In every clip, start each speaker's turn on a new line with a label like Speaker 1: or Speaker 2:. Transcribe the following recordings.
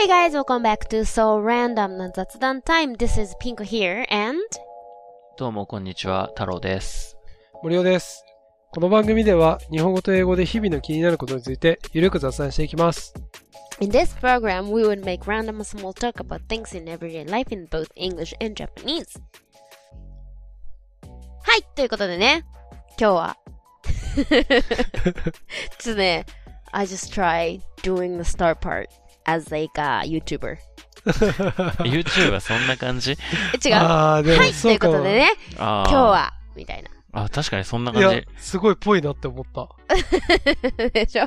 Speaker 1: Hey guys, welcome back to So Random な雑談 Time. This is Pinko here and
Speaker 2: どうもこんにちは、太郎です。
Speaker 3: 森尾です。この番組では日本語と英語で日々の気になることについてゆるく雑談していきます。
Speaker 1: in this program we would make random small talk about things in everyday life in both English and Japanese. はい、ということでね、今日はちょっとね、I just try doing the start part as like a YouTuber.
Speaker 2: YouTube はそんな感じ？
Speaker 1: え違う。
Speaker 3: ああ、で
Speaker 1: はい、という。ことでね、今日は、みたいな。
Speaker 2: あ、確かにそんない
Speaker 3: や
Speaker 2: 感じ。、
Speaker 3: すごいぽいなって思った。
Speaker 1: でしょ？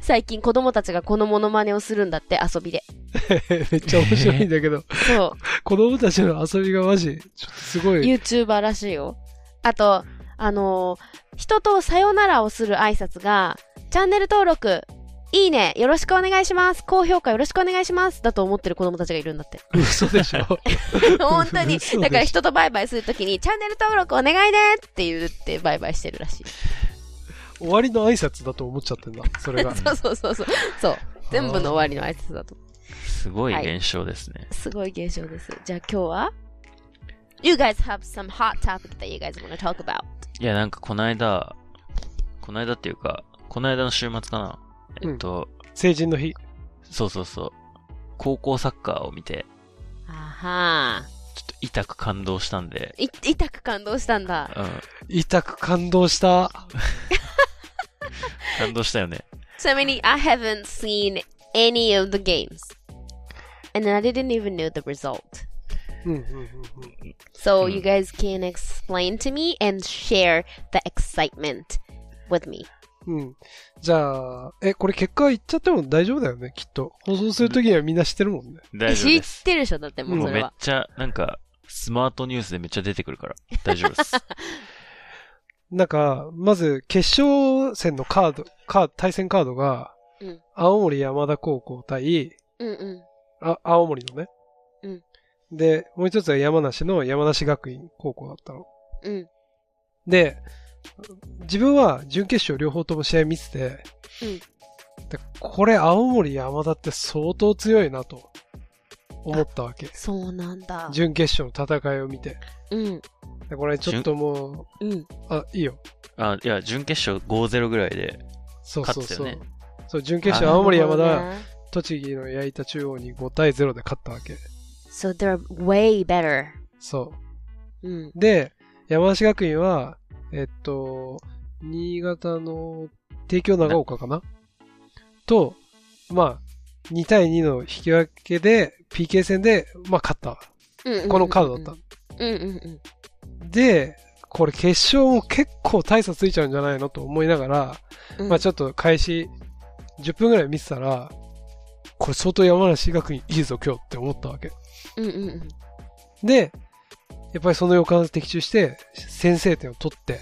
Speaker 1: 最近子供たちがこのモノマネをするんだって遊びで。
Speaker 3: めっちゃ面白いんだけど、
Speaker 1: そう。
Speaker 3: 子供たちの遊びがマジ、ちょっとすごい。
Speaker 1: YouTuber らしいよ。あと、あのー人とさよならをする挨拶が、チャンネル登録、いいね、よろしくお願いします、高評価よろしくお願いします、だと思ってる子供たちがいるんだって。
Speaker 3: 嘘でしょ
Speaker 1: 本当に。だから人とバイバイするときに、チャンネル登録お願いねって言ってバイバイしてるらしい。
Speaker 3: 終わりの挨拶だと思っちゃってんだ、それが。
Speaker 1: そうそうそうそう。そう。全部の終わりの挨拶だと。
Speaker 2: すごい現象ですね。
Speaker 1: すごい現象です。じゃあ今日は ?You guys have some hot topic that you guys want to talk about.
Speaker 2: いや、なんかこの間、この間っていうか、この間の週末かな。えっと、
Speaker 3: 成人の日。
Speaker 2: そうそうそう。高校サッカーを見て、
Speaker 1: あは
Speaker 2: ちょっと痛く感動したんで、
Speaker 1: ー。い、痛く感動したんだ。
Speaker 2: うん。
Speaker 3: 痛く感動した。
Speaker 2: 感動したよね。
Speaker 1: So many, I haven't seen any of the games. And I didn't even know the result.
Speaker 3: うんうんうんうん。
Speaker 1: So
Speaker 2: Hmm.
Speaker 1: you guys can explain to me and share the excitement with me.
Speaker 3: うん。じゃあ、え、これ結果言っちゃっても大丈夫だよね、きっと。放送するときにはみんな知ってるもんね。
Speaker 1: 知っ
Speaker 2: 大丈夫です。
Speaker 1: てるでしょ？だってもう
Speaker 2: もめっ
Speaker 1: そうれは。
Speaker 2: ちゃ、なんか、スマートニュースでめっちゃ出てくるから、大丈夫です。
Speaker 3: なんか、まず、決勝戦のカード、カード、対戦カードが、
Speaker 1: うん
Speaker 3: 青森山田高校対、
Speaker 1: うんう
Speaker 3: あ、青森のね。
Speaker 1: うん
Speaker 3: で、もう一つは山梨の山梨学院高校だったの。
Speaker 1: ん。うん。
Speaker 3: で、自分は準決勝両方とも試合見てて、
Speaker 1: うん
Speaker 3: でこれ青森山田って相当強いなと思ったわけ。
Speaker 1: そうなんだ。
Speaker 3: 準決勝の戦いを見て。
Speaker 1: うん。
Speaker 3: でこれちょっとも
Speaker 1: うん。
Speaker 3: う、あ、いいよ。
Speaker 2: あ、いや、準決勝5-0ぐらいで、
Speaker 3: そうそうそう。
Speaker 2: 勝ってたよ
Speaker 3: そう、準決勝青森山田、
Speaker 1: ね
Speaker 3: 栃木の矢板中央に5対0で勝ったわけ。
Speaker 1: So they're way better.
Speaker 3: そ
Speaker 1: うん。
Speaker 3: う。で、山梨学院は、えっと、新潟の帝京長岡かな？と、まあ、2対2の引き分けで、PK 戦で、まあ勝った。このカードだった。
Speaker 1: うんうんうん。
Speaker 3: で、これ決勝も結構大差ついちゃうんじゃないのと思いながら、
Speaker 1: うん
Speaker 3: まあちょっと開始10分ぐらい見てたら、これ相当山梨学院いいぞ今日って思ったわけ。
Speaker 1: うんうんうん。
Speaker 3: で、やっぱりその予感を的中して、先制点を取って、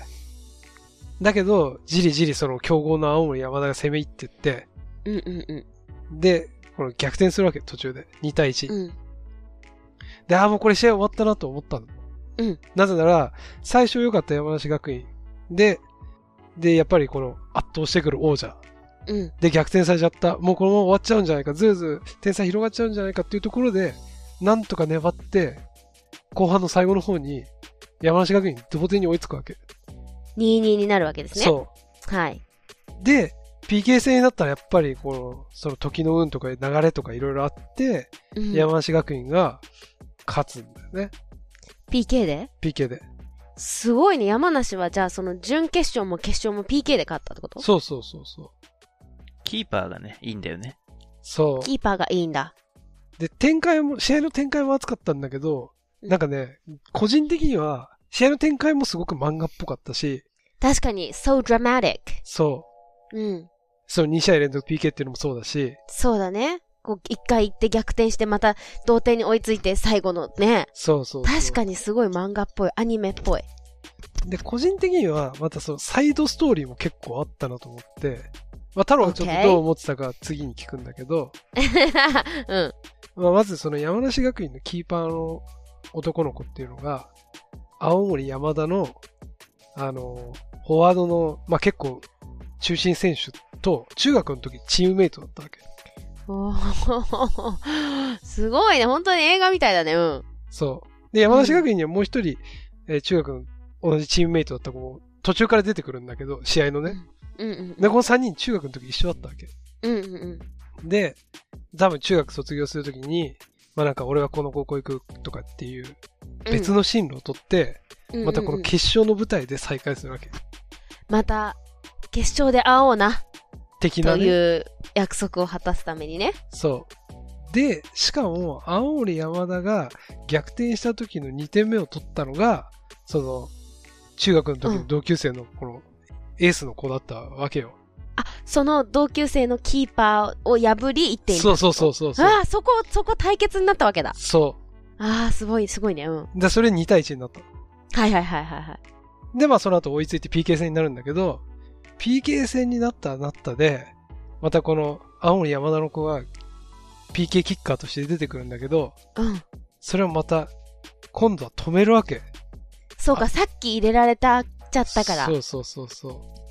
Speaker 3: だけど、じりじりその強豪の青森山田が攻め入ってって、
Speaker 1: うんうんうん。
Speaker 3: で、この逆転するわけ、途中で。2対1。
Speaker 1: うん。
Speaker 3: で、ああ、もうこれ試合終わったなと思ったの。
Speaker 1: うん
Speaker 3: なぜなら、最初良かった山梨学院。で、で、やっぱりこの圧倒してくる王者。
Speaker 1: うん。
Speaker 3: で、逆転されちゃった。もうこのまま終わっちゃうんじゃないか。ずるずる点差広がっちゃうんじゃないかっていうところで、なんとか粘って、後半の最後の方に、山梨学院同点に追いつくわけ。
Speaker 1: 2-2になるわけですね。
Speaker 3: そ
Speaker 1: はい。
Speaker 3: う。で、PK 戦になったらやっぱりこの、その時の運とか流れとかいろいろあって、
Speaker 1: うん
Speaker 3: 山梨学院が勝つんだよね。
Speaker 1: PK で
Speaker 3: ？PK で。
Speaker 1: すごいね。山梨はじゃあその準決勝も決勝も PK で勝ったってこと？
Speaker 3: そうそうそうそう。
Speaker 2: キーパーがね、いいんだよね。
Speaker 3: そ
Speaker 1: キーパーがいいんだ。
Speaker 3: う。で、展開も、試合の展開も熱かったんだけど、
Speaker 1: うん
Speaker 3: なんかね、個人的には、試合の展開もすごく漫画っぽかったし、
Speaker 1: 確かに、so dramatic.
Speaker 3: そう。
Speaker 1: うん。
Speaker 3: その2試合連続 PK っていうのもそうだし、
Speaker 1: そうだね。こう、一回行って逆転してまた同点に追いついて最後のね。
Speaker 3: そうそう
Speaker 1: 確かにすごい漫画っぽい、アニメっぽい。
Speaker 3: で、個人的には、またそのサイドストーリーも結構あったなと思って、まあ、太郎がちょっとどう思ってたか次に聞くんだけど、
Speaker 1: うん。
Speaker 3: まあ、まずその山梨学院のキーパーの男の子っていうのが、青森山田の、あの、フォワードの、まあ、結構中心選手と中学の時チームメイトだったわけ。
Speaker 1: おー すごいね。本当に映画みたいだね。うん。
Speaker 3: そう。で、山梨学院にはもう一人、えー中学の同じチームメイトだった子も途中から出てくるんだけど、試合のね。
Speaker 1: うんうん。
Speaker 3: で、この3人中学の時一緒だったわけ。
Speaker 1: うんうんうん。
Speaker 3: で、多分中学卒業するときに、まあなんか俺はこの高校行くとかっていう別の進路を取って、
Speaker 1: うん
Speaker 3: またこの決勝の舞台で再会するわけ。
Speaker 1: また、決勝で会おうな、と
Speaker 3: 的なね。
Speaker 1: いう約束を果たすためにね。
Speaker 3: そう。で、しかも、青森山田が逆転した時の2点目を取ったのが、その、中学の時の同級生のこの、エースの子だったわけよ。
Speaker 1: あ、その同級生のキーパーを破り1点
Speaker 3: そうそうそうそうそう。
Speaker 1: ああ、そこ、そこ対決になったわけだ。
Speaker 3: そ
Speaker 1: ああ、すごい、すごいね。うん。
Speaker 3: う。で、それ2対1になった。
Speaker 1: はいはいはいはいはい。
Speaker 3: で、まあその後追いついて PK 戦になるんだけど、PK 戦になったなったで、またこの青森山田の子が PK キッカーとして出てくるんだけど、
Speaker 1: うん。
Speaker 3: それをまた今度は止めるわけ。
Speaker 1: そうか、さっき入れられた、ちゃったから。
Speaker 3: そうそうそうそう。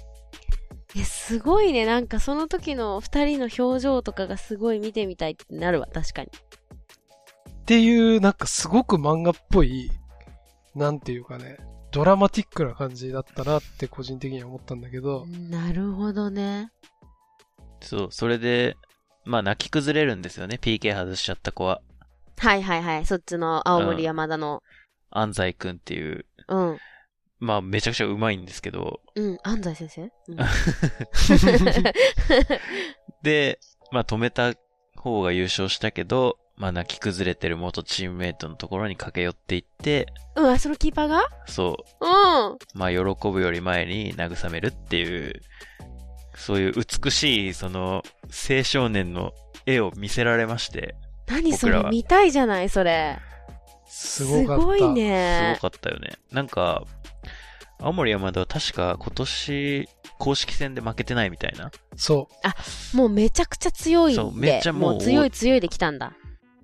Speaker 1: え、すごいね。なんかその時の二人の表情とかがすごい見てみたいってなるわ、確かに。
Speaker 3: っていう、なんかすごく漫画っぽい、なんていうかね、ドラマティックな感じだったなって個人的には思ったんだけど、
Speaker 1: なるほどね。
Speaker 2: そう、それで、まあ泣き崩れるんですよね、PK 外しちゃった子は。
Speaker 1: はいはいはい。そっちの青森山田の。
Speaker 2: 安西くんっていう、
Speaker 1: うん。
Speaker 2: まあめちゃくちゃうまいんですけど、
Speaker 1: うん。安西先生、うん
Speaker 2: で、まあ止めた方が優勝したけど、まあ泣き崩れてる元チームメイトのところに駆け寄っていって、
Speaker 1: うん、あそのキーパーが？
Speaker 2: そう、
Speaker 1: うん。
Speaker 2: まあ喜ぶより前に慰めるっていう、そういう美しい、その、青少年の絵を見せられまして、
Speaker 1: 何それ？見たいじゃないそれ。
Speaker 3: すごかった。
Speaker 1: すごい
Speaker 2: す
Speaker 1: ね。
Speaker 2: ごかったよね。なんか、青森山田は確か今年、公式戦で負けてないみたいな。
Speaker 3: そ
Speaker 1: もうめちゃくちゃ強いんで。
Speaker 2: そうめっちゃもう
Speaker 1: 強い強いできたんだ。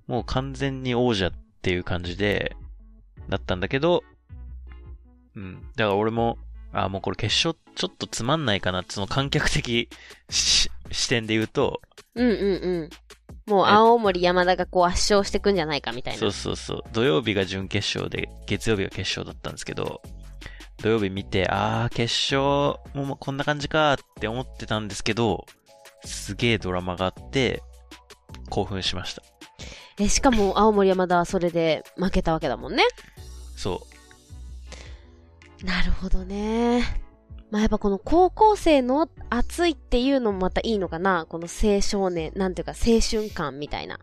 Speaker 2: もう完全に王者っていう感じで、だったんだけど、うん。だから俺も、あ、もうこれ決勝ちょっとつまんないかなって、その観客的し視点で言うと、
Speaker 1: うんうんうん。もう青森山田がこう圧勝してくんじゃないかみたいな。
Speaker 2: そうそうそう。土曜日が準決勝で、月曜日が決勝だったんですけど、土曜日見て、あー、決勝、もこんな感じかって思ってたんですけど、すげえドラマがあって、興奮しました。
Speaker 1: え、しかも青森山田はそれで負けたわけだもんね。
Speaker 2: そ
Speaker 1: なるほどね。まあやっぱこの高校生の熱いっていうのもまたいいのかなこの青少年、なんていうか青春感みたいな。
Speaker 2: う。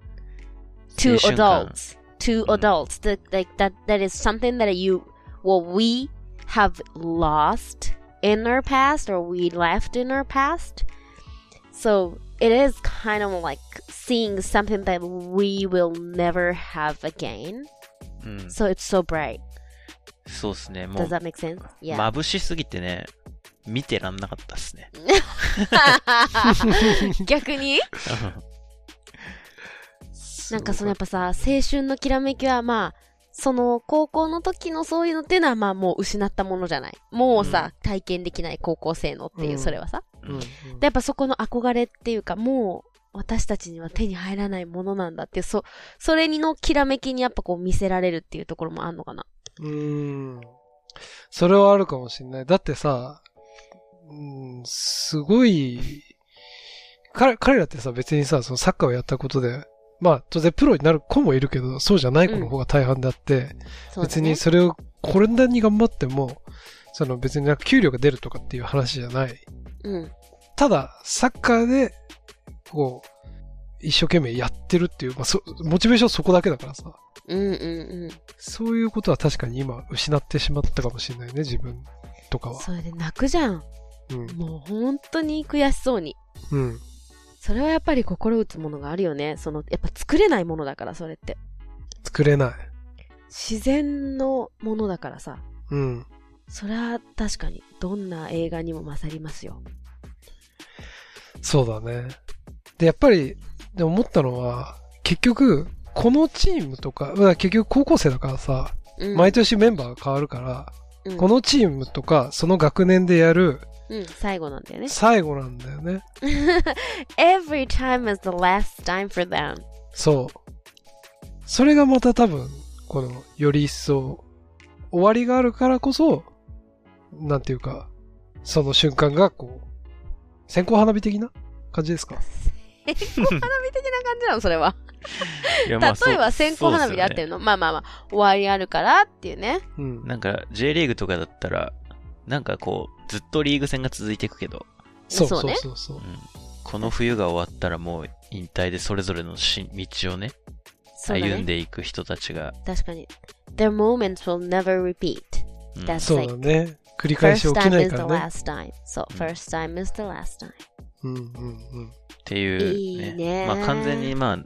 Speaker 1: two
Speaker 2: 青春感
Speaker 1: adults,
Speaker 2: ん
Speaker 1: adults, that, like that, that is something that you, well, we have lost in our past or we left in our past. So it is kind of like seeing something that we will never have again.
Speaker 2: うん。
Speaker 1: So it's so bright.
Speaker 2: そうですね。も
Speaker 1: Does
Speaker 2: う、
Speaker 1: that make sense? Yeah.
Speaker 2: 眩しすぎてね、見てらんなかったっすね。
Speaker 1: 逆になんかそのやっぱさ、青春のきらめきはまあ、 その高校の時のそういうのっていうのはまあもう失ったものじゃない。もうさ、体験できない高校生のっていうう、
Speaker 3: ん
Speaker 1: それはさ。
Speaker 3: うんうん
Speaker 1: で、やっぱそこの憧れっていうか、もう私たちには手に入らないものなんだってそ、それにのきらめきにやっぱこう見せられるっていうところもあんのかな。
Speaker 3: うーん。それはあるかもしれない。だってさ、うん、すごい、彼彼らってさ、別にさ、そのサッカーをやったことで、まあ、当然プロになる子もいるけど、そうじゃない子の方が大半であって、
Speaker 1: そうだね
Speaker 3: 別に。それを、これなに頑張っても、その別になんか給料が出るとかっていう話じゃない。
Speaker 1: うん。
Speaker 3: ただ、サッカーで、こう、一生懸命やってるっていう、まあ、そ、モチベーションそこだけだからさ。
Speaker 1: うんうんうん。
Speaker 3: そういうことは確かに今失ってしまったかもしれないね、自分とかは。
Speaker 1: それで泣くじゃん。
Speaker 3: うん。
Speaker 1: もう本当に悔しそうに。
Speaker 3: うん。
Speaker 1: それはやっぱり心打つものがあるよね。その、やっぱ作れないものだから、それって。
Speaker 3: 作れない。
Speaker 1: 自然のものだからさ。
Speaker 3: うん。
Speaker 1: それは確かに、どんな映画にも勝りますよ。
Speaker 3: そうだね。で、やっぱり、で思ったのは、結局、このチームとか、まあ結局高校生だからさ、
Speaker 1: うん。
Speaker 3: 毎年メンバーが変わるから、
Speaker 1: うん
Speaker 3: このチームとか、その学年でやる
Speaker 1: うん、最後なんだよね。
Speaker 3: 最後なんだよね。
Speaker 1: Every time is the last time for them.
Speaker 3: そう。それがまた多分、この、より一層、終わりがあるからこそ、なんていうか、その瞬間がこう、線香花火的な感じですか？
Speaker 1: 線香花火的な感じなの？それは。例えば線香花火であってるの、まあまあまあ、終わりあるからっていうね。
Speaker 3: うん。
Speaker 2: なんか J リーグとかだったら、なんかこう、ずっとリーグ戦が続いていくけど、
Speaker 3: そうそうう
Speaker 1: そ
Speaker 3: うそう
Speaker 2: う。ん、この冬が終わったらもう引退でそれぞれのし道をね。歩んでいく人たちが、
Speaker 1: 確かに。Their moments will never repeat.
Speaker 2: うん
Speaker 1: That's
Speaker 3: そうだね。繰り返し
Speaker 1: first
Speaker 3: 起き
Speaker 1: time
Speaker 3: ない
Speaker 1: is
Speaker 3: か
Speaker 1: the
Speaker 3: らね。
Speaker 1: last time. そう、
Speaker 2: うん
Speaker 1: first time is the last time.
Speaker 3: うんうんうん。
Speaker 2: っていう、
Speaker 1: いいね
Speaker 2: まあ完全にまあ、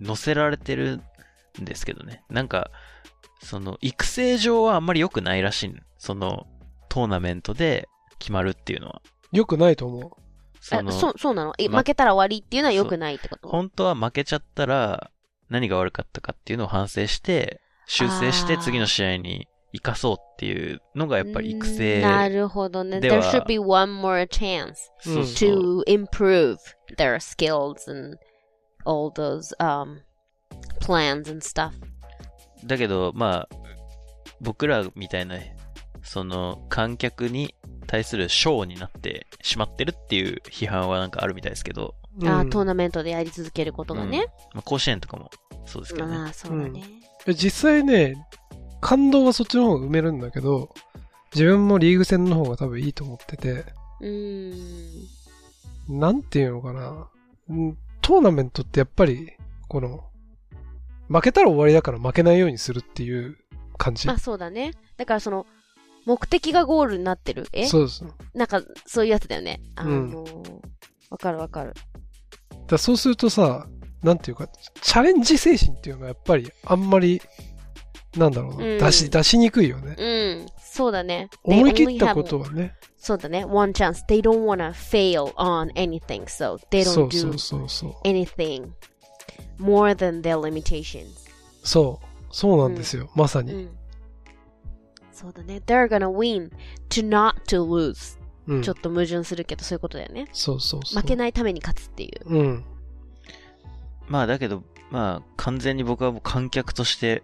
Speaker 2: 乗せられてるんですけどね。なんか、その、育成上はあんまり良くないらしいのその、トーナメントで決まるっていうのは。
Speaker 3: よくないと思う。
Speaker 1: あ
Speaker 2: その、
Speaker 1: そう、そうなの、え
Speaker 2: ま
Speaker 1: 負けたら終わりっていうのは良くないってこと？
Speaker 2: 本当は負けちゃったら、何が悪かったかっていうのを反省して、修正して
Speaker 1: あー
Speaker 2: 次の試合に生かそうっていうのがやっぱり育成。
Speaker 1: なるほどね。
Speaker 2: で
Speaker 1: There
Speaker 2: は
Speaker 1: should be one more chance
Speaker 2: そうそう
Speaker 1: to improve their skills and all those um, plans and stuff.
Speaker 2: だけど、まあ、僕らみたいな、その、観客に対するショーになってしまってるっていう批判はなんかあるみたいですけど、
Speaker 3: うん
Speaker 1: あートーナメントでやり続けることがね。
Speaker 2: まあ、甲子園とかもそうですけどね。
Speaker 1: まあ、そうだね。
Speaker 3: 実際ね、感動はそっちの方が埋めるんだけど、自分もリーグ戦の方が多分いいと思ってて、
Speaker 1: うーん。
Speaker 3: なんていうのかな。うんトーナメントってやっぱり、この、負けたら終わりだから負けないようにするっていう感じ
Speaker 1: まあ、。そうだね。だからその、目的がゴールになってる？え？
Speaker 3: そうです。
Speaker 1: なんか、そういうやつだよね。あ
Speaker 3: うん
Speaker 1: のわかるわかる。
Speaker 3: らそうするとさ、なんていうか、チャレンジ精神っていうのがやっぱりあんまり、なんだろうな、
Speaker 1: うん
Speaker 3: 出し、出しにくいよね。
Speaker 1: うん。そうだね。
Speaker 3: 思い切ったことはね。
Speaker 1: そうだね。one chance. They don't wanna fail on anything, so they
Speaker 3: そ
Speaker 1: don't
Speaker 3: うそ
Speaker 1: do
Speaker 3: うそうそう。
Speaker 1: anything more than their limitations.
Speaker 3: そう。そうなんですよ。まさに。
Speaker 1: うん。そうだね。They're gonna win to not to lose.
Speaker 3: うん
Speaker 1: ちょっと矛盾するけど、そういうことだよね。
Speaker 3: そうそうそう。
Speaker 1: 負けないために勝つっていう。
Speaker 3: うん。
Speaker 2: まあだけど、まあ完全に僕はもう観客として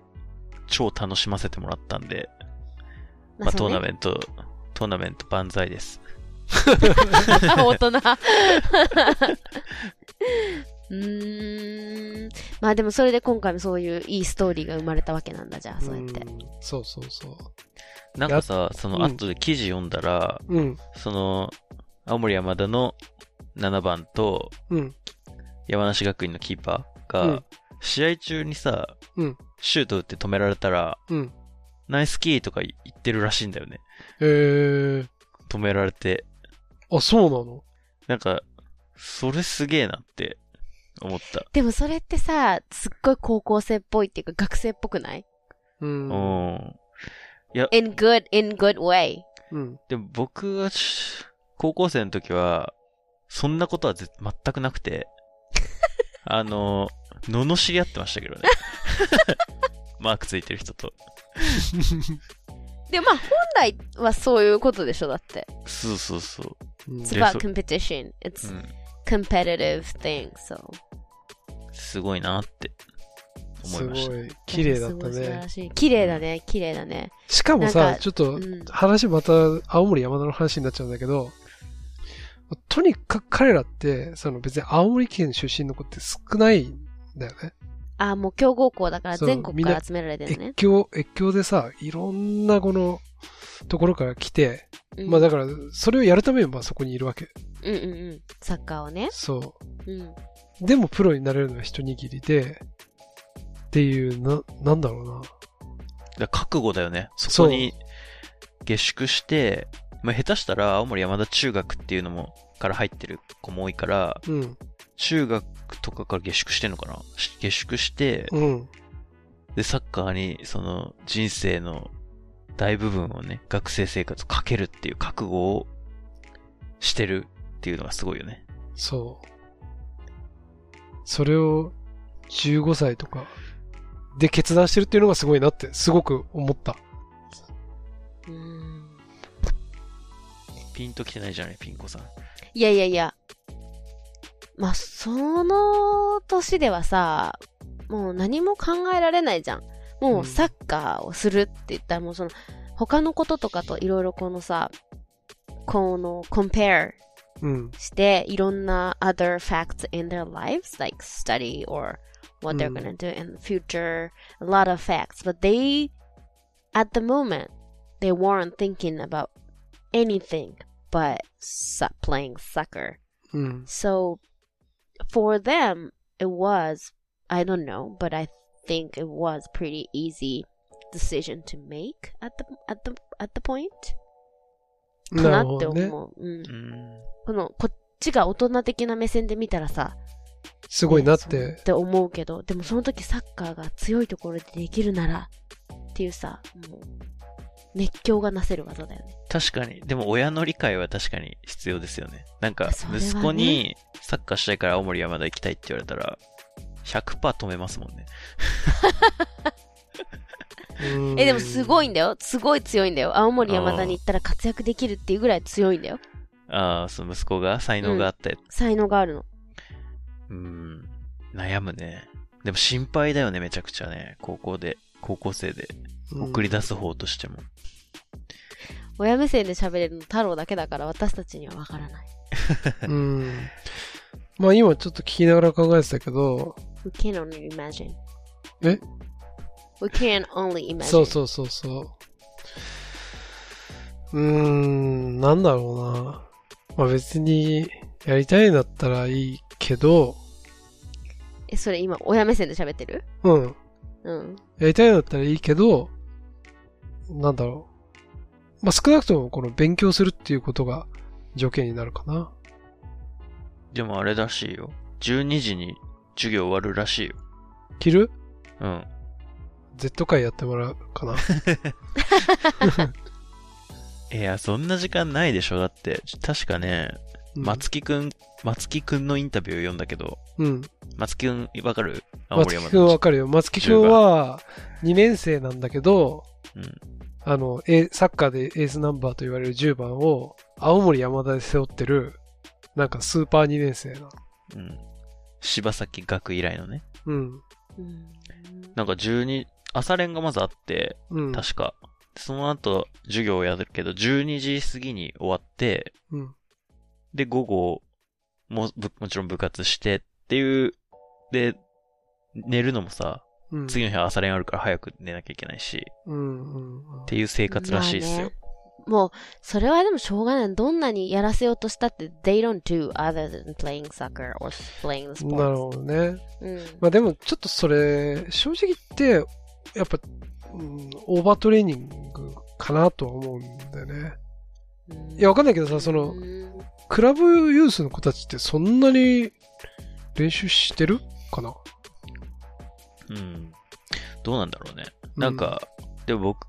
Speaker 2: 超楽しませてもらったんで、まあトーナ
Speaker 1: ン
Speaker 2: メント、トーナメント万歳です。
Speaker 1: ト。大人。うーん。まあでもそれで今回もそういういいストーリーが生まれたわけなんだ、じゃあ、そうやって。
Speaker 3: んそうそうそう。
Speaker 2: なんかさ、そ
Speaker 3: うん
Speaker 2: の後で記事読んだら、
Speaker 3: うん。
Speaker 2: その、青森山田の7番と
Speaker 3: うん。
Speaker 2: 山梨学院のキーパーが
Speaker 3: うん、
Speaker 2: 試合中にさ、
Speaker 3: うん
Speaker 2: シュート打って止められたら、
Speaker 3: うん。
Speaker 2: ナイスキーとか言ってるらしいんだよね。
Speaker 3: えー。
Speaker 2: 止められて。
Speaker 3: あ、そうなの？
Speaker 2: なんか、それすげえなって思った。
Speaker 1: でもそれってさ、すっごい高校生っぽいっていうか学生っぽくない？
Speaker 3: うん。
Speaker 2: うん。
Speaker 1: ?in good, in good way.
Speaker 3: うん。
Speaker 2: でも僕はし、高校生の時は、そんなことはぜ全くなくて、あの、罵り合ってましたけどね。マークついてる人と。
Speaker 1: で、まあ本来はそういうことでしょ、だって。
Speaker 2: そうそうそう。
Speaker 3: うん
Speaker 1: It's
Speaker 2: で
Speaker 1: about
Speaker 2: そ
Speaker 1: competition. It's
Speaker 2: うん。
Speaker 1: Competitive thing, so.
Speaker 2: すごいなって思い
Speaker 3: す
Speaker 2: ました。
Speaker 3: ごい。綺麗だったね。
Speaker 1: 綺麗だね、綺麗だね。
Speaker 3: しかもさ、
Speaker 1: か
Speaker 3: ちょっと
Speaker 1: うん、
Speaker 3: 話また青森山田の話になっちゃうんだけど、とにかく彼らって、その別に青森県出身の子って少ないんだよね。
Speaker 1: あ、もう強豪校だから全国から集められてる
Speaker 3: 越
Speaker 1: ね。
Speaker 3: 境、越境でさ、いろんなこの、ところから来て、
Speaker 1: うん
Speaker 3: まあだから、それをやるためにまあそこにいるわけ。
Speaker 1: うんうんうん。サッカーをね。
Speaker 3: そ
Speaker 1: うん。
Speaker 3: う。でもプロになれるのは一握りで、っていう、な、なんだろうな。
Speaker 2: だ覚悟だよね。そこに下宿して、まあ、下手したら青森山田中学っていうのも、から入ってる子も多いから、
Speaker 3: うん。
Speaker 2: 中学とかから下宿してんのかな？し下宿して、
Speaker 3: うん。
Speaker 2: で、サッカーに、その、人生の大部分をね、学生生活をかけるっていう覚悟をしてるっていうのがすごいよね。
Speaker 3: そう。それを15歳とかで決断してるっていうのがすごいなって、すごく思った。
Speaker 1: うーん
Speaker 2: ピンときてないじゃない、ピンコさん。
Speaker 1: いやいやいや。まあ、その年ではさ、もう何も考えられないじゃん。もうサッカーをするって言ったらもうその、他のこととかといろいろこのさ、この、compare
Speaker 3: うん。
Speaker 1: して、いろんな other facts in their lives, like study or what they're
Speaker 3: うん
Speaker 1: gonna do in the future, a lot of facts. But they, at the moment, they weren't thinking about anything but playing soccer.
Speaker 3: うん。
Speaker 1: So for them, it was, I don't know, but I think it was pretty easy decision to make at the, at the, at the point. か
Speaker 3: な
Speaker 1: なって
Speaker 3: るほどね。
Speaker 1: 思う。うん
Speaker 2: うん。
Speaker 1: この、こっちが大人的な目線で見たらさ、
Speaker 3: すごいなっ。
Speaker 1: ねそうってて思うけど、でもその時サッカーが強いところでできるなら、っていうさ、もう、熱狂がなせる技だよね。
Speaker 2: 確かに。でも親の理解は確かに必要ですよね。なんか息子にサッカーしたいから青森山田行きたいって言われたら、100%止めますもんね。
Speaker 1: え、でもすごいんだよ。すごい強いんだよ。青森山田に行ったら活躍できるっていうぐらい強いんだよ。
Speaker 2: ああ、その息子が才能があって。
Speaker 1: 才能があるの。
Speaker 2: うん。悩むね。でも心配だよね、めちゃくちゃね。高校で、高校生で送り出す方としても。
Speaker 1: 親目線で喋れるの太郎だけだから私たちにはわからない。
Speaker 3: うん。まあ今ちょっと聞きながら考えてたけど、
Speaker 1: We can only imagine.
Speaker 3: え
Speaker 1: ?We can only imagine.
Speaker 3: そうそうそうそう。うーん、なんだろうな。まあ別に、やりたいんだったらいいけど、
Speaker 1: え、それ今親目線で喋ってる？
Speaker 3: うん。
Speaker 1: うん。
Speaker 3: やりたいんだったらいいけど、なんだろう。まあ少なくともこの勉強するっていうことが条件になるかな。
Speaker 2: でもあれらしいよ。12時に授業終わるらしいよ。
Speaker 3: 切る？
Speaker 2: うん。
Speaker 3: ?Z 会やってもらうかな。
Speaker 2: いや、そんな時間ないでしょ。だって、確かね、
Speaker 3: うん
Speaker 2: 松木くん、松木くんのインタビューを読んだけど、
Speaker 3: うん。
Speaker 2: 松木くんわかる？青森山
Speaker 3: 松木くんわかるよ。松木くんは2年生なんだけど、
Speaker 2: うん。
Speaker 3: あの、エサッカーでエースナンバーと言われる10番を青森山田で背負ってる、なんかスーパー2年生な。
Speaker 2: うん。柴崎学以来のね。
Speaker 3: うん。
Speaker 1: うん
Speaker 2: なんか12、朝練がまずあって、
Speaker 3: うん。
Speaker 2: 確か。その後、授業をやるけど、12時過ぎに終わって、
Speaker 3: うん。
Speaker 2: で、午後、も、ぶもちろん部活してっていう、で、寝るのもさ、
Speaker 3: うん。
Speaker 2: 次の日は朝練あるから早く寝なきゃいけないし、
Speaker 3: うん。うん。
Speaker 2: っていう生活らしいっすよ。
Speaker 1: まあねもう、それはでもしょうがない。どんなにやらせようとしたって、they don't do other than playing soccer or playing the
Speaker 3: なる
Speaker 1: sports.
Speaker 3: ほどね。
Speaker 1: うん。
Speaker 3: まあでもちょっとそれ、正直言って、やっぱ、うん、オーバートレーニングかなとは思うんだよね。いや、わかんないけどさ、その
Speaker 1: う、ん
Speaker 3: クラブユースの子たちってそんなに練習してるかな？
Speaker 2: うん。どうなんだろうね。なん、か、でも僕、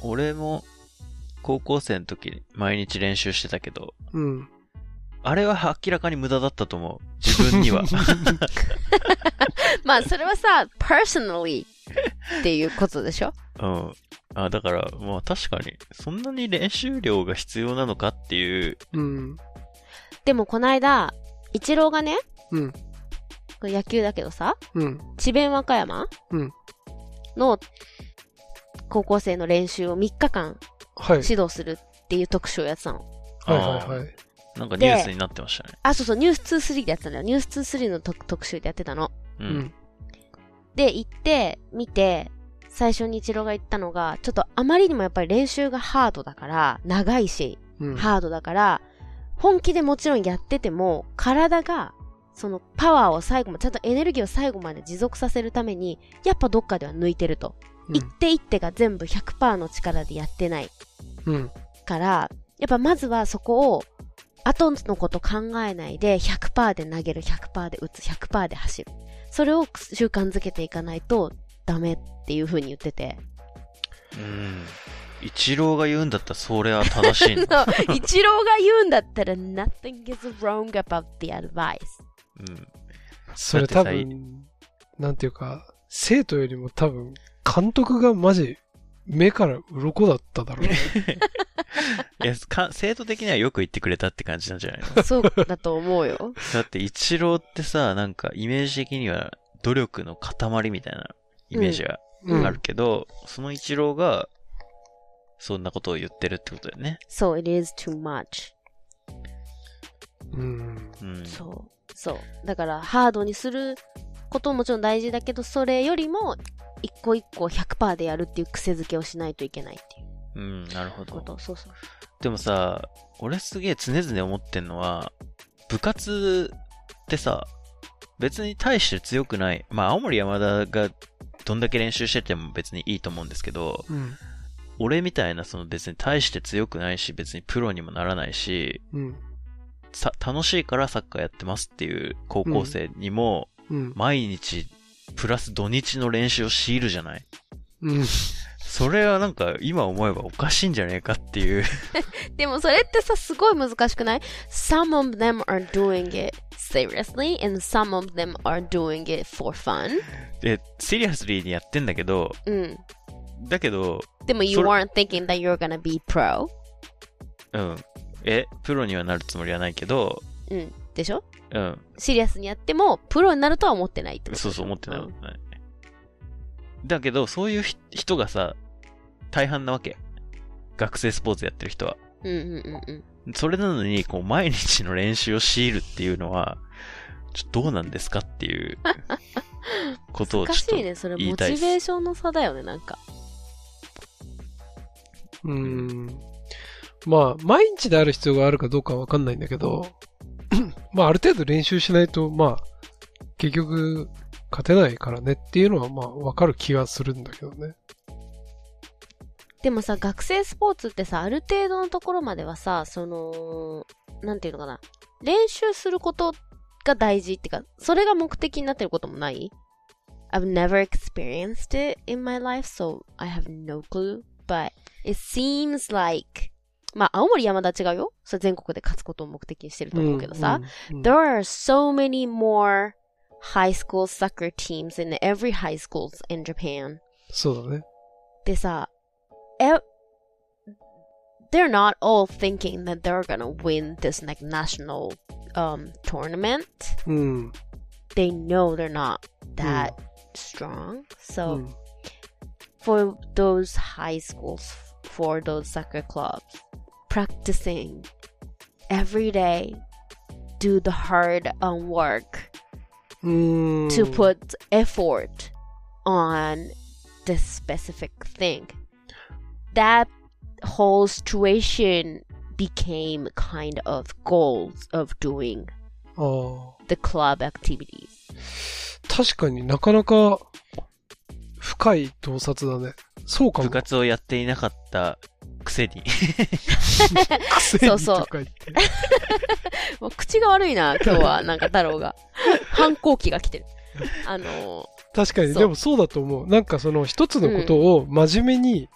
Speaker 2: 俺も、高校生の時に毎日練習してたけど、
Speaker 3: うん。
Speaker 2: あれは明らかに無駄だったと思う。自分には。
Speaker 1: まあ、それはさ、personally っていうことでしょ？
Speaker 2: うん。あ、だから、まあ確かに、そんなに練習量が必要なのかっていう、
Speaker 3: うん。
Speaker 1: でもこの間、イチローがね、
Speaker 3: うん。
Speaker 1: これ野球だけどさ、
Speaker 3: うん。
Speaker 1: 智弁和歌山
Speaker 3: うん
Speaker 1: の高校生の練習を3日間
Speaker 3: はい。
Speaker 1: 指導するっていう特集をやってたの。
Speaker 3: はいはいはい。
Speaker 2: なんかニュースになってましたね。
Speaker 1: あ、そうそう、ニュース23でやってたんだよ。ニュース23の特特集でやってたの。
Speaker 2: う。
Speaker 3: うんん。
Speaker 1: で、行って、見て、最初にイチローが言ったのが、ちょっとあまりにもやっぱり練習がハードだから、長いし、
Speaker 3: うん。
Speaker 1: ハードだから、本気でもちろんやってても、体が、そのパワーを最後まで、ちゃんとエネルギーを最後まで持続させるために、やっぱどっかでは抜いてると。一手一手が全部100%の力でやってない
Speaker 3: うん。
Speaker 1: から、やっぱまずはそこを、後のこと考えないで100%で投げる、100%で打つ、100%で走る。それを習慣づけていかないとダメっていう風に言ってて。
Speaker 2: うん。一郎が言うんだったらそれは正しいの。
Speaker 1: そう、イチローが言うんだったら nothing is wrong about the advice.
Speaker 2: うん。
Speaker 3: それ多分、なんていうか、生徒よりも多分、監督がマジ、目から鱗だっただろうね。
Speaker 2: いやか、生徒的にはよく言ってくれたって感じなんじゃないの？
Speaker 1: そうだと思うよ。
Speaker 2: だって、一郎ってさ、なんか、イメージ的には、努力の塊みたいなイメージが
Speaker 3: うん
Speaker 2: あるけど、その一郎が、そんなことを言ってるってことだよね。
Speaker 1: そう、it is too much.
Speaker 3: うん。
Speaker 2: うん。
Speaker 1: そう。そう。だから、ハードにすることももちろん大事だけど、それよりも、一個一個100%でやるっていう癖づけをしないといけないっていう
Speaker 2: うん、なるほど。
Speaker 1: こと。そうそう。
Speaker 2: でもさ、俺すげえ常々思ってんのは、部活ってさ、別に大して強くない。まあ、青森山田がどんだけ練習してても別にいいと思うんですけど、
Speaker 3: うん。
Speaker 2: 俺みたいなその別に大して強くないし、別にプロにもならないし、
Speaker 3: うん。
Speaker 2: さ、楽しいからサッカーやってますっていう高校生にも、
Speaker 3: うん。
Speaker 2: 毎日、プラス土日の練習を強いるじゃない
Speaker 3: うん。
Speaker 2: それはなんか今思えばおかしいんじゃねえかっていう。
Speaker 1: でもそれってさ、すごい難しくない ?Some of them are doing it seriously and some of them are doing it for fun.
Speaker 2: で、シリアスリーにやってんだけど、
Speaker 1: うん。
Speaker 2: だけど、
Speaker 1: でも you weren't thinking that you're gonna be pro.
Speaker 2: うん。え、プロにはなるつもりはないけど、
Speaker 1: うん。でしょ？
Speaker 2: うん。
Speaker 1: シリアスにやっても、プロになるとは思ってないってこと
Speaker 2: そうそう思ってない
Speaker 1: うん。
Speaker 2: だけど、そういうひ人がさ、大半なわけ。学生スポーツやってる人は。
Speaker 1: うんうんうんうん。
Speaker 2: それなのに、こう、毎日の練習を強いるっていうのは、ちょっとどうなんですかっていう ことをちょっと
Speaker 1: 難しいね。それモチベーションの差だよね、なんか。
Speaker 3: うん。まあ、毎日である必要があるかどうかはわかんないんだけど、まあ、ある程度練習しないと、まあ、結局、勝てないからねっていうのは、まあ、わかる気がするんだけどね。
Speaker 1: でもさ、学生スポーツってさ、ある程度のところまではさ、その、なんていうのかな。練習することが大事ってか、それが目的になってることもない ?I've never experienced it in my life, so I have no clue. But it seems like, まあ、青森山田違うよ。それ全国で勝つことを目的にしてると思うけどさ、
Speaker 3: うん、うん
Speaker 1: there are so many more high school soccer teams in every high schools in Japan.
Speaker 3: そうだね。
Speaker 1: でさ、ev- they're not all thinking that they're gonna win this like national um, tournament.
Speaker 3: Mm.
Speaker 1: They know they're not that mm.
Speaker 3: strong.
Speaker 1: So
Speaker 3: mm.
Speaker 1: for those high schools, for those soccer clubs, practicing every day, do the hard um, work
Speaker 3: hmm.
Speaker 1: to put effort on this specific thing That whole situation became kind of goals of doing
Speaker 3: ああ
Speaker 1: the club activities.
Speaker 3: 確かになかなか深い洞察だね。そうかも。
Speaker 2: 部活をやっていなかったくせに。
Speaker 3: 癖 に
Speaker 1: そうそう
Speaker 3: とか言って。
Speaker 1: もう口が悪いな、今日は、なんか太郎が。反抗期が来てる。あの
Speaker 3: 確かに、
Speaker 1: そう
Speaker 3: でもそうだと思う。なんかその一つのことを真面目に、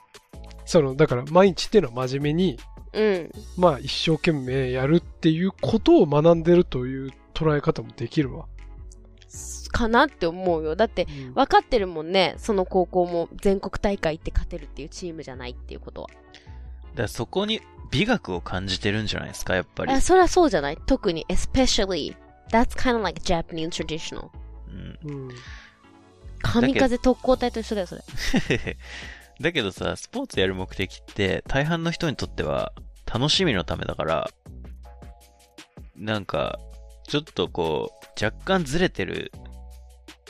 Speaker 3: その、だから毎日っていうのは真面目に、
Speaker 1: うん。
Speaker 3: まあ一生懸命やるっていうことを学んでるという捉え方もできるわ。
Speaker 1: かなって思うよ。だって、分かってるもんね。その高校も全国大会行って勝てるっていうチームじゃないっていうことは。
Speaker 2: だからそこに美学を感じてるんじゃないですか、やっぱり。
Speaker 1: あ、そりゃそうじゃない？特に、especially, that's kind of like Japanese traditional.
Speaker 2: うん
Speaker 3: うん。
Speaker 1: 神風特攻隊と一緒だよ、それ。
Speaker 2: だけどさ、スポーツやる目的って大半の人にとっては楽しみのためだから、なんか、ちょっとこう、若干ずれてる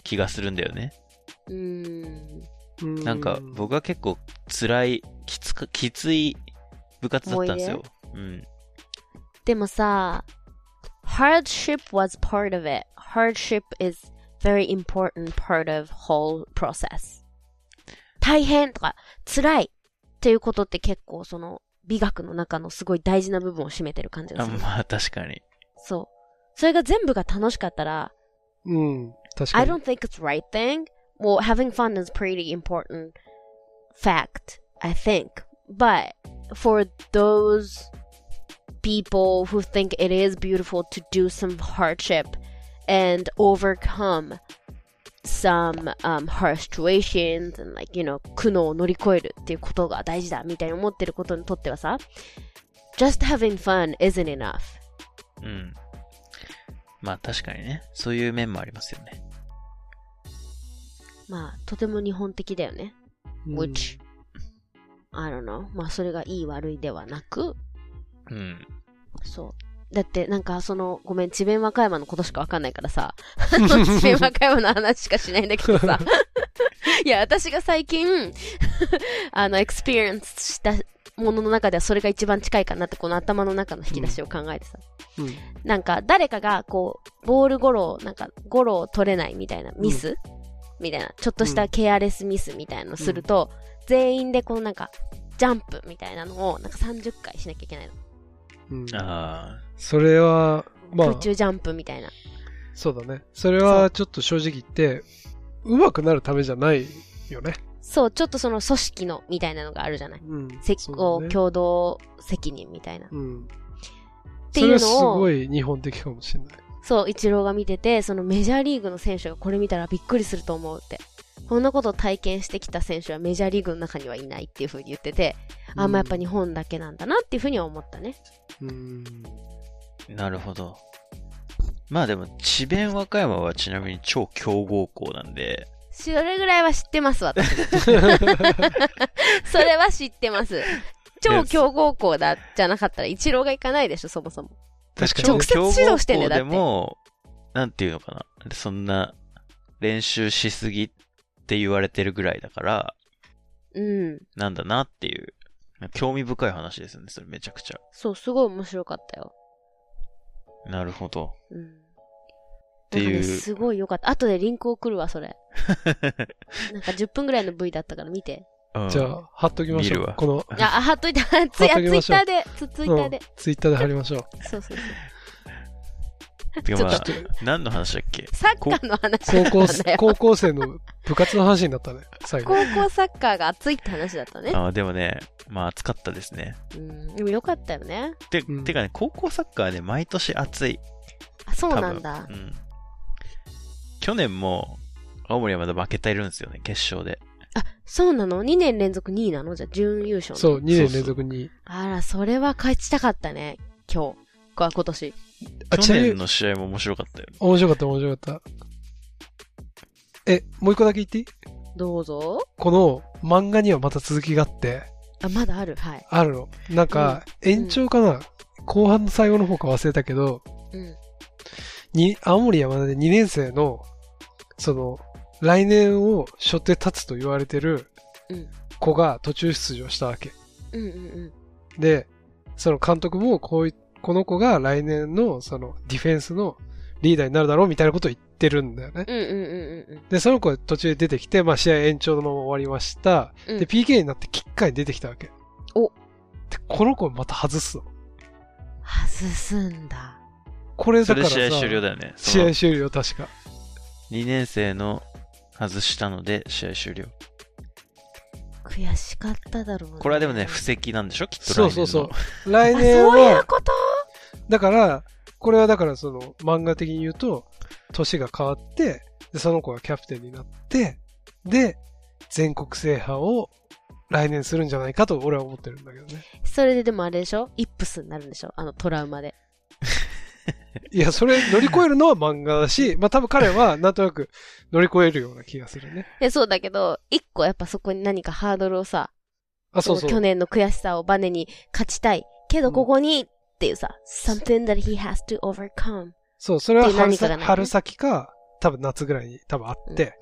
Speaker 2: 気がするんだよね。
Speaker 1: うーん。
Speaker 3: うん
Speaker 2: なんか、僕は結構辛い、きつか、きつい部活だったんですよ。うん。
Speaker 1: でもさ、hardship was part of it. Hardship is very important part of whole process. 大変とか辛いっていうことって結構その美学の中のすごい大事な部分を占めてる感じがする。
Speaker 2: まあ確かに。
Speaker 1: そう。それが全部が楽しかったら、
Speaker 3: うん。確かに I。
Speaker 1: don't think it's right thing. Well, having fun is pretty important fact, I think. But for those people who think it is beautiful to do some hardship and overcome some um, harsh situations and like, you know, 苦悩を乗り越えるっていうことが大事だみたいに思ってることにとってはさ、just having fun isn't enough.
Speaker 2: うん。まあ確かにね。そういう面もありますよね。
Speaker 1: まあ、とても日本的だよね。
Speaker 3: うん
Speaker 1: which, I don't know. まあ、それがいい悪いではなく、
Speaker 2: うん。
Speaker 1: そう。だって、なんか、その、ごめん、智弁和歌山のことしかわかんないからさ、智弁和歌山の話しかしないんだけどさ、いや、私が最近、あの、 experience したものの中ではそれが一番近いかなって、この頭の中の引き出しを考えてさ、
Speaker 3: うん。
Speaker 1: なんか、誰かが、こう、ボールゴロを、なんか、ゴロを取れないみたいなミス、みたいな、ちょっとしたケアレスミスみたいなのすると、全員でこのなんか、ジャンプみたいなのを、なんか30回しなきゃいけないの。
Speaker 3: うん。
Speaker 2: あ
Speaker 3: それは、まあ
Speaker 1: 空、中ジャンプみたいな。
Speaker 3: そうだね。それはちょっと正直言って、上手くなるためじゃないよね。
Speaker 1: そう、ちょっとその組織の、みたいなのがあるじゃない。
Speaker 3: うん。
Speaker 1: せ
Speaker 3: そう
Speaker 1: こう
Speaker 3: だね
Speaker 1: 共同責任みたいな。っ
Speaker 3: うん。
Speaker 1: ていう
Speaker 3: それはす
Speaker 1: のを
Speaker 3: ご、い日本的かもしれない。
Speaker 1: そう、イチローが見てて、そのメジャーリーグの選手がこれ見たらびっくりすると思うって。こんなことを体験してきた選手はメジャーリーグの中にはいないっていう風に言ってて、あんまやっぱ日本だけなんだなっていう風には思ったね。
Speaker 3: うん。
Speaker 2: あ、なるほど。まあでも、智弁和歌山はちなみに超強豪校なんで、
Speaker 1: それぐらいは知ってます、私も。それは知ってます。超強豪校だ、じゃなかったらイチローが行かないでしょ、そもそも。
Speaker 3: 確かに
Speaker 1: 直接指導してんだよだって
Speaker 2: でも、なんていうのかな。そんな、練習しすぎって言われてるぐらいだから、
Speaker 1: うん。
Speaker 2: なんだなっていう、興味深い話ですよね、それめちゃくちゃ。
Speaker 1: そう、すごい面白かったよ。
Speaker 2: なるほど。
Speaker 1: うん。
Speaker 2: っていう
Speaker 1: すごい良かった。後でリンク送るわ、それ。なんか10分ぐらいの V だったから見て。
Speaker 2: うん
Speaker 3: じゃ あ、貼っときまし。ょうこの、
Speaker 1: いや、あ、貼っといた。ツイッターで、ツツイッターで。
Speaker 3: ツイッターで貼りましょう。
Speaker 1: そうそうそう。
Speaker 2: てかまあ
Speaker 1: ちょっ
Speaker 2: 何の話だっけ？
Speaker 1: サッカーの話
Speaker 3: 高校
Speaker 1: だったんだ、よ。
Speaker 3: 高校生の部活の話になったね、最後。
Speaker 1: 高校サッカーが熱いって話だったね。
Speaker 2: ああ、でもね、まあ暑かったですね。
Speaker 1: うん。でもよかったよね。
Speaker 2: て、
Speaker 3: うん
Speaker 2: てかね、高校サッカーはね、毎年暑い。
Speaker 1: あ、そうなんだ
Speaker 2: う。ん。去年も、青森はまだ負けてるんですよね、決勝で。
Speaker 1: あ、そうなの ?2 年連続2位なの？じゃあ準優勝
Speaker 3: そう、2年連続に。
Speaker 1: あら、それは勝ちたかったね。今日。こ今年。
Speaker 3: あ、ち
Speaker 2: 去年の試合も面白かったよね。
Speaker 3: 面白かった、面白かった。え、もう一個だけ言っていい？
Speaker 1: どうぞ。
Speaker 3: この漫画にはまた続きがあって、
Speaker 1: あ、まだある。はい。
Speaker 3: あるの。なんか、延長かな、後半の最後の方か忘れたけど、
Speaker 1: うん。
Speaker 3: に、青森山田で2年生の、その、来年を背負って立つと言われてる
Speaker 1: うん
Speaker 3: 子が途中出場したわけ。
Speaker 1: うんうんうん。
Speaker 3: で、その監督もこうい、この子が来年のそのディフェンスのリーダーになるだろうみたいなことを言ってるんだよね。
Speaker 1: うんうんうんうんうん。
Speaker 3: で、その子が途中で出てきて、まあ試合延長のまま終わりました。
Speaker 1: うん
Speaker 3: で、PK になってキッカーに出てきたわけ。
Speaker 1: お
Speaker 3: で、この子また外すの。
Speaker 1: 外すんだ。
Speaker 3: これだからさ、
Speaker 2: それ試合終了だよね。
Speaker 3: 試合終了確か。
Speaker 2: 2年生の外したので試合終了。
Speaker 1: 悔しかっただろうね。
Speaker 2: これはでもね、布石なんでしょ？きっと来年の。
Speaker 3: そうそうそう。来
Speaker 1: あ、
Speaker 3: 年
Speaker 1: そういう
Speaker 3: は、
Speaker 1: こと？
Speaker 3: だから、これはだからその漫画的に言うと、年が変わって、で、その子がキャプテンになって、で、全国制覇を来年するんじゃないかと俺は思ってるんだけどね。
Speaker 1: それででもあれでしょ？イップスになるんでしょ？あのトラウマで。
Speaker 3: いや、それ乗り越えるのは漫画だし、まあ多分彼はなんとなく乗り越えるような気がするね。
Speaker 1: で、そうだけど、一個やっぱそこに何かハードルをさ、
Speaker 3: あ、そうそう。
Speaker 1: 去年の悔しさをバネに勝ちたい。けどここにっていうさ、something that he has to overcome.
Speaker 3: そう、それは春先春先か、多分夏ぐらいに多分あって、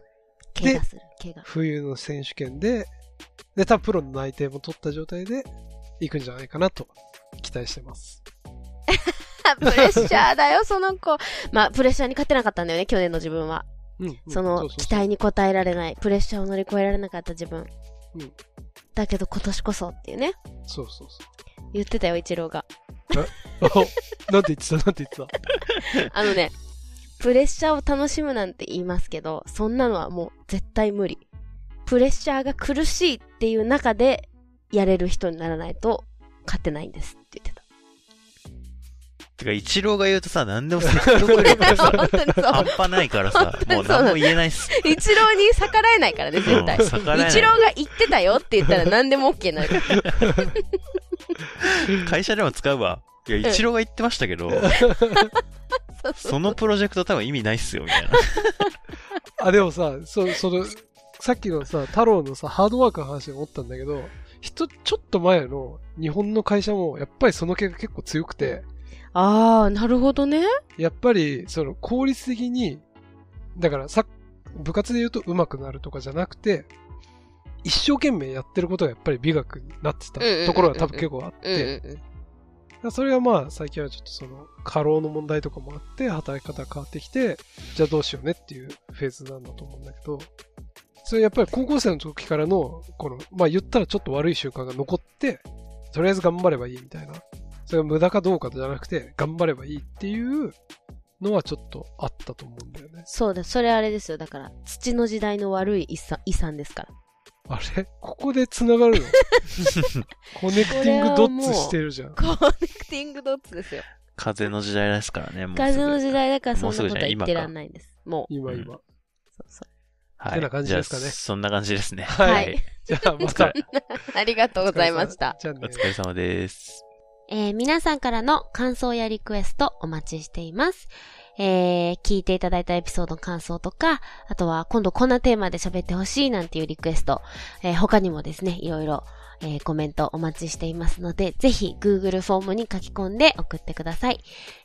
Speaker 1: 怪我する、怪我。
Speaker 3: 冬の選手権で、で、多分プロの内定も取った状態で行くんじゃないかなと期待してます。
Speaker 1: プレッシャーだよ、その子。まあ、プレッシャーに勝てなかったんだよね、去年の自分は。
Speaker 3: うんうん
Speaker 1: その
Speaker 3: ううう
Speaker 1: 期待に応えられない、プレッシャーを乗り越えられなかった自分。
Speaker 3: うん
Speaker 1: だけど今年こそっていうね、
Speaker 3: そうそうそ
Speaker 1: 言ってたよ、イチローが。
Speaker 3: なんて言ってた？なんて言ってた？
Speaker 1: あのね、プレッシャーを楽しむなんて言いますけど、そんなのはもう絶対無理。プレッシャーが苦しいっていう中で、やれる人にならないと勝てないんですって言ってた。
Speaker 2: てか、一郎が言うとさ、何でも説得力がさ、
Speaker 1: 本当にそう
Speaker 2: 半。端ないからさ、もう何も言えないっす。
Speaker 1: 一郎に逆らえないからね、絶対。一郎が言ってたよって言ったら何でも OK になる。
Speaker 2: 会社でも使うわ。いや、一郎が言ってましたけど、
Speaker 1: そ
Speaker 2: のプロジェクト多分意味ないっすよ、みたいな。
Speaker 3: あ、でもさ、そ、その、さっきのさ、太郎のさ、ハードワークの話で思ったんだけど、人、ちょっと前の日本の会社も、やっぱりその系が結構強くて、
Speaker 1: あー、なるほどね。
Speaker 3: やっぱり、その、効率的に、だからさ、部活で言うと上手くなるとかじゃなくて、一生懸命やってることがやっぱり美学になってたところが多分結構あっ
Speaker 1: うん
Speaker 3: て、それがまあ最近はちょっとその過労の問題とかもあって働き方が変わってきてじゃあどうしようねっていうフェーズなんだと思うんだけどそれやっぱり高校生の時からのこのまあ言ったらちょっと悪い習慣が残ってとりあえず頑張ればいいみたいなそれが無駄かどうかじゃなくて頑張ればいいっていうのはちょっとあったと思うんだよね
Speaker 1: そうだ、それあれですよ。だから、土の時代の悪い遺産遺産ですから。
Speaker 3: あれ？ここで繋がるの？connecting dots してるじゃん
Speaker 1: connec ting dots ですよ。
Speaker 2: 風の時代ですからね、もうすぐ。
Speaker 1: 風の時代だからそん
Speaker 2: もうすぐじゃな
Speaker 1: ことは言ってらんないんです。も
Speaker 2: うん
Speaker 3: 今今、
Speaker 1: そうそう。
Speaker 2: はい。
Speaker 3: てな感じですかね
Speaker 2: じゃあそんな感じですね。
Speaker 3: はい
Speaker 1: はい。
Speaker 3: じゃあまた
Speaker 1: ありがとうございました。
Speaker 3: じゃあね
Speaker 2: お疲れ様です。
Speaker 1: えー皆さんからの感想やリクエストお待ちしています。えー聞いていただいたエピソードの感想とか、あとは今度こんなテーマで喋ってほしいなんていうリクエスト、えー他にもですね、いろいろ、えーコメントお待ちしていますので、ぜひ Google フォームに書き込んで送ってください。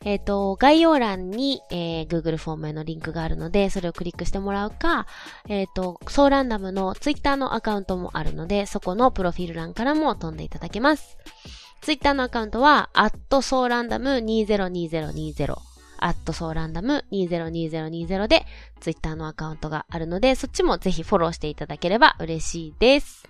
Speaker 1: えっ、と、概要欄に、え Google フォームへのリンクがあるので、それをクリックしてもらうか、えっ、と、ソーランダムの Twitter のアカウントもあるので、そこのプロフィール欄からも飛んでいただけます。ツイッターのアカウントは、アットソーランダム202020、アットソーランダム202020で、ツイッターのアカウントがあるので、そっちもぜひフォローしていただければ嬉しいです。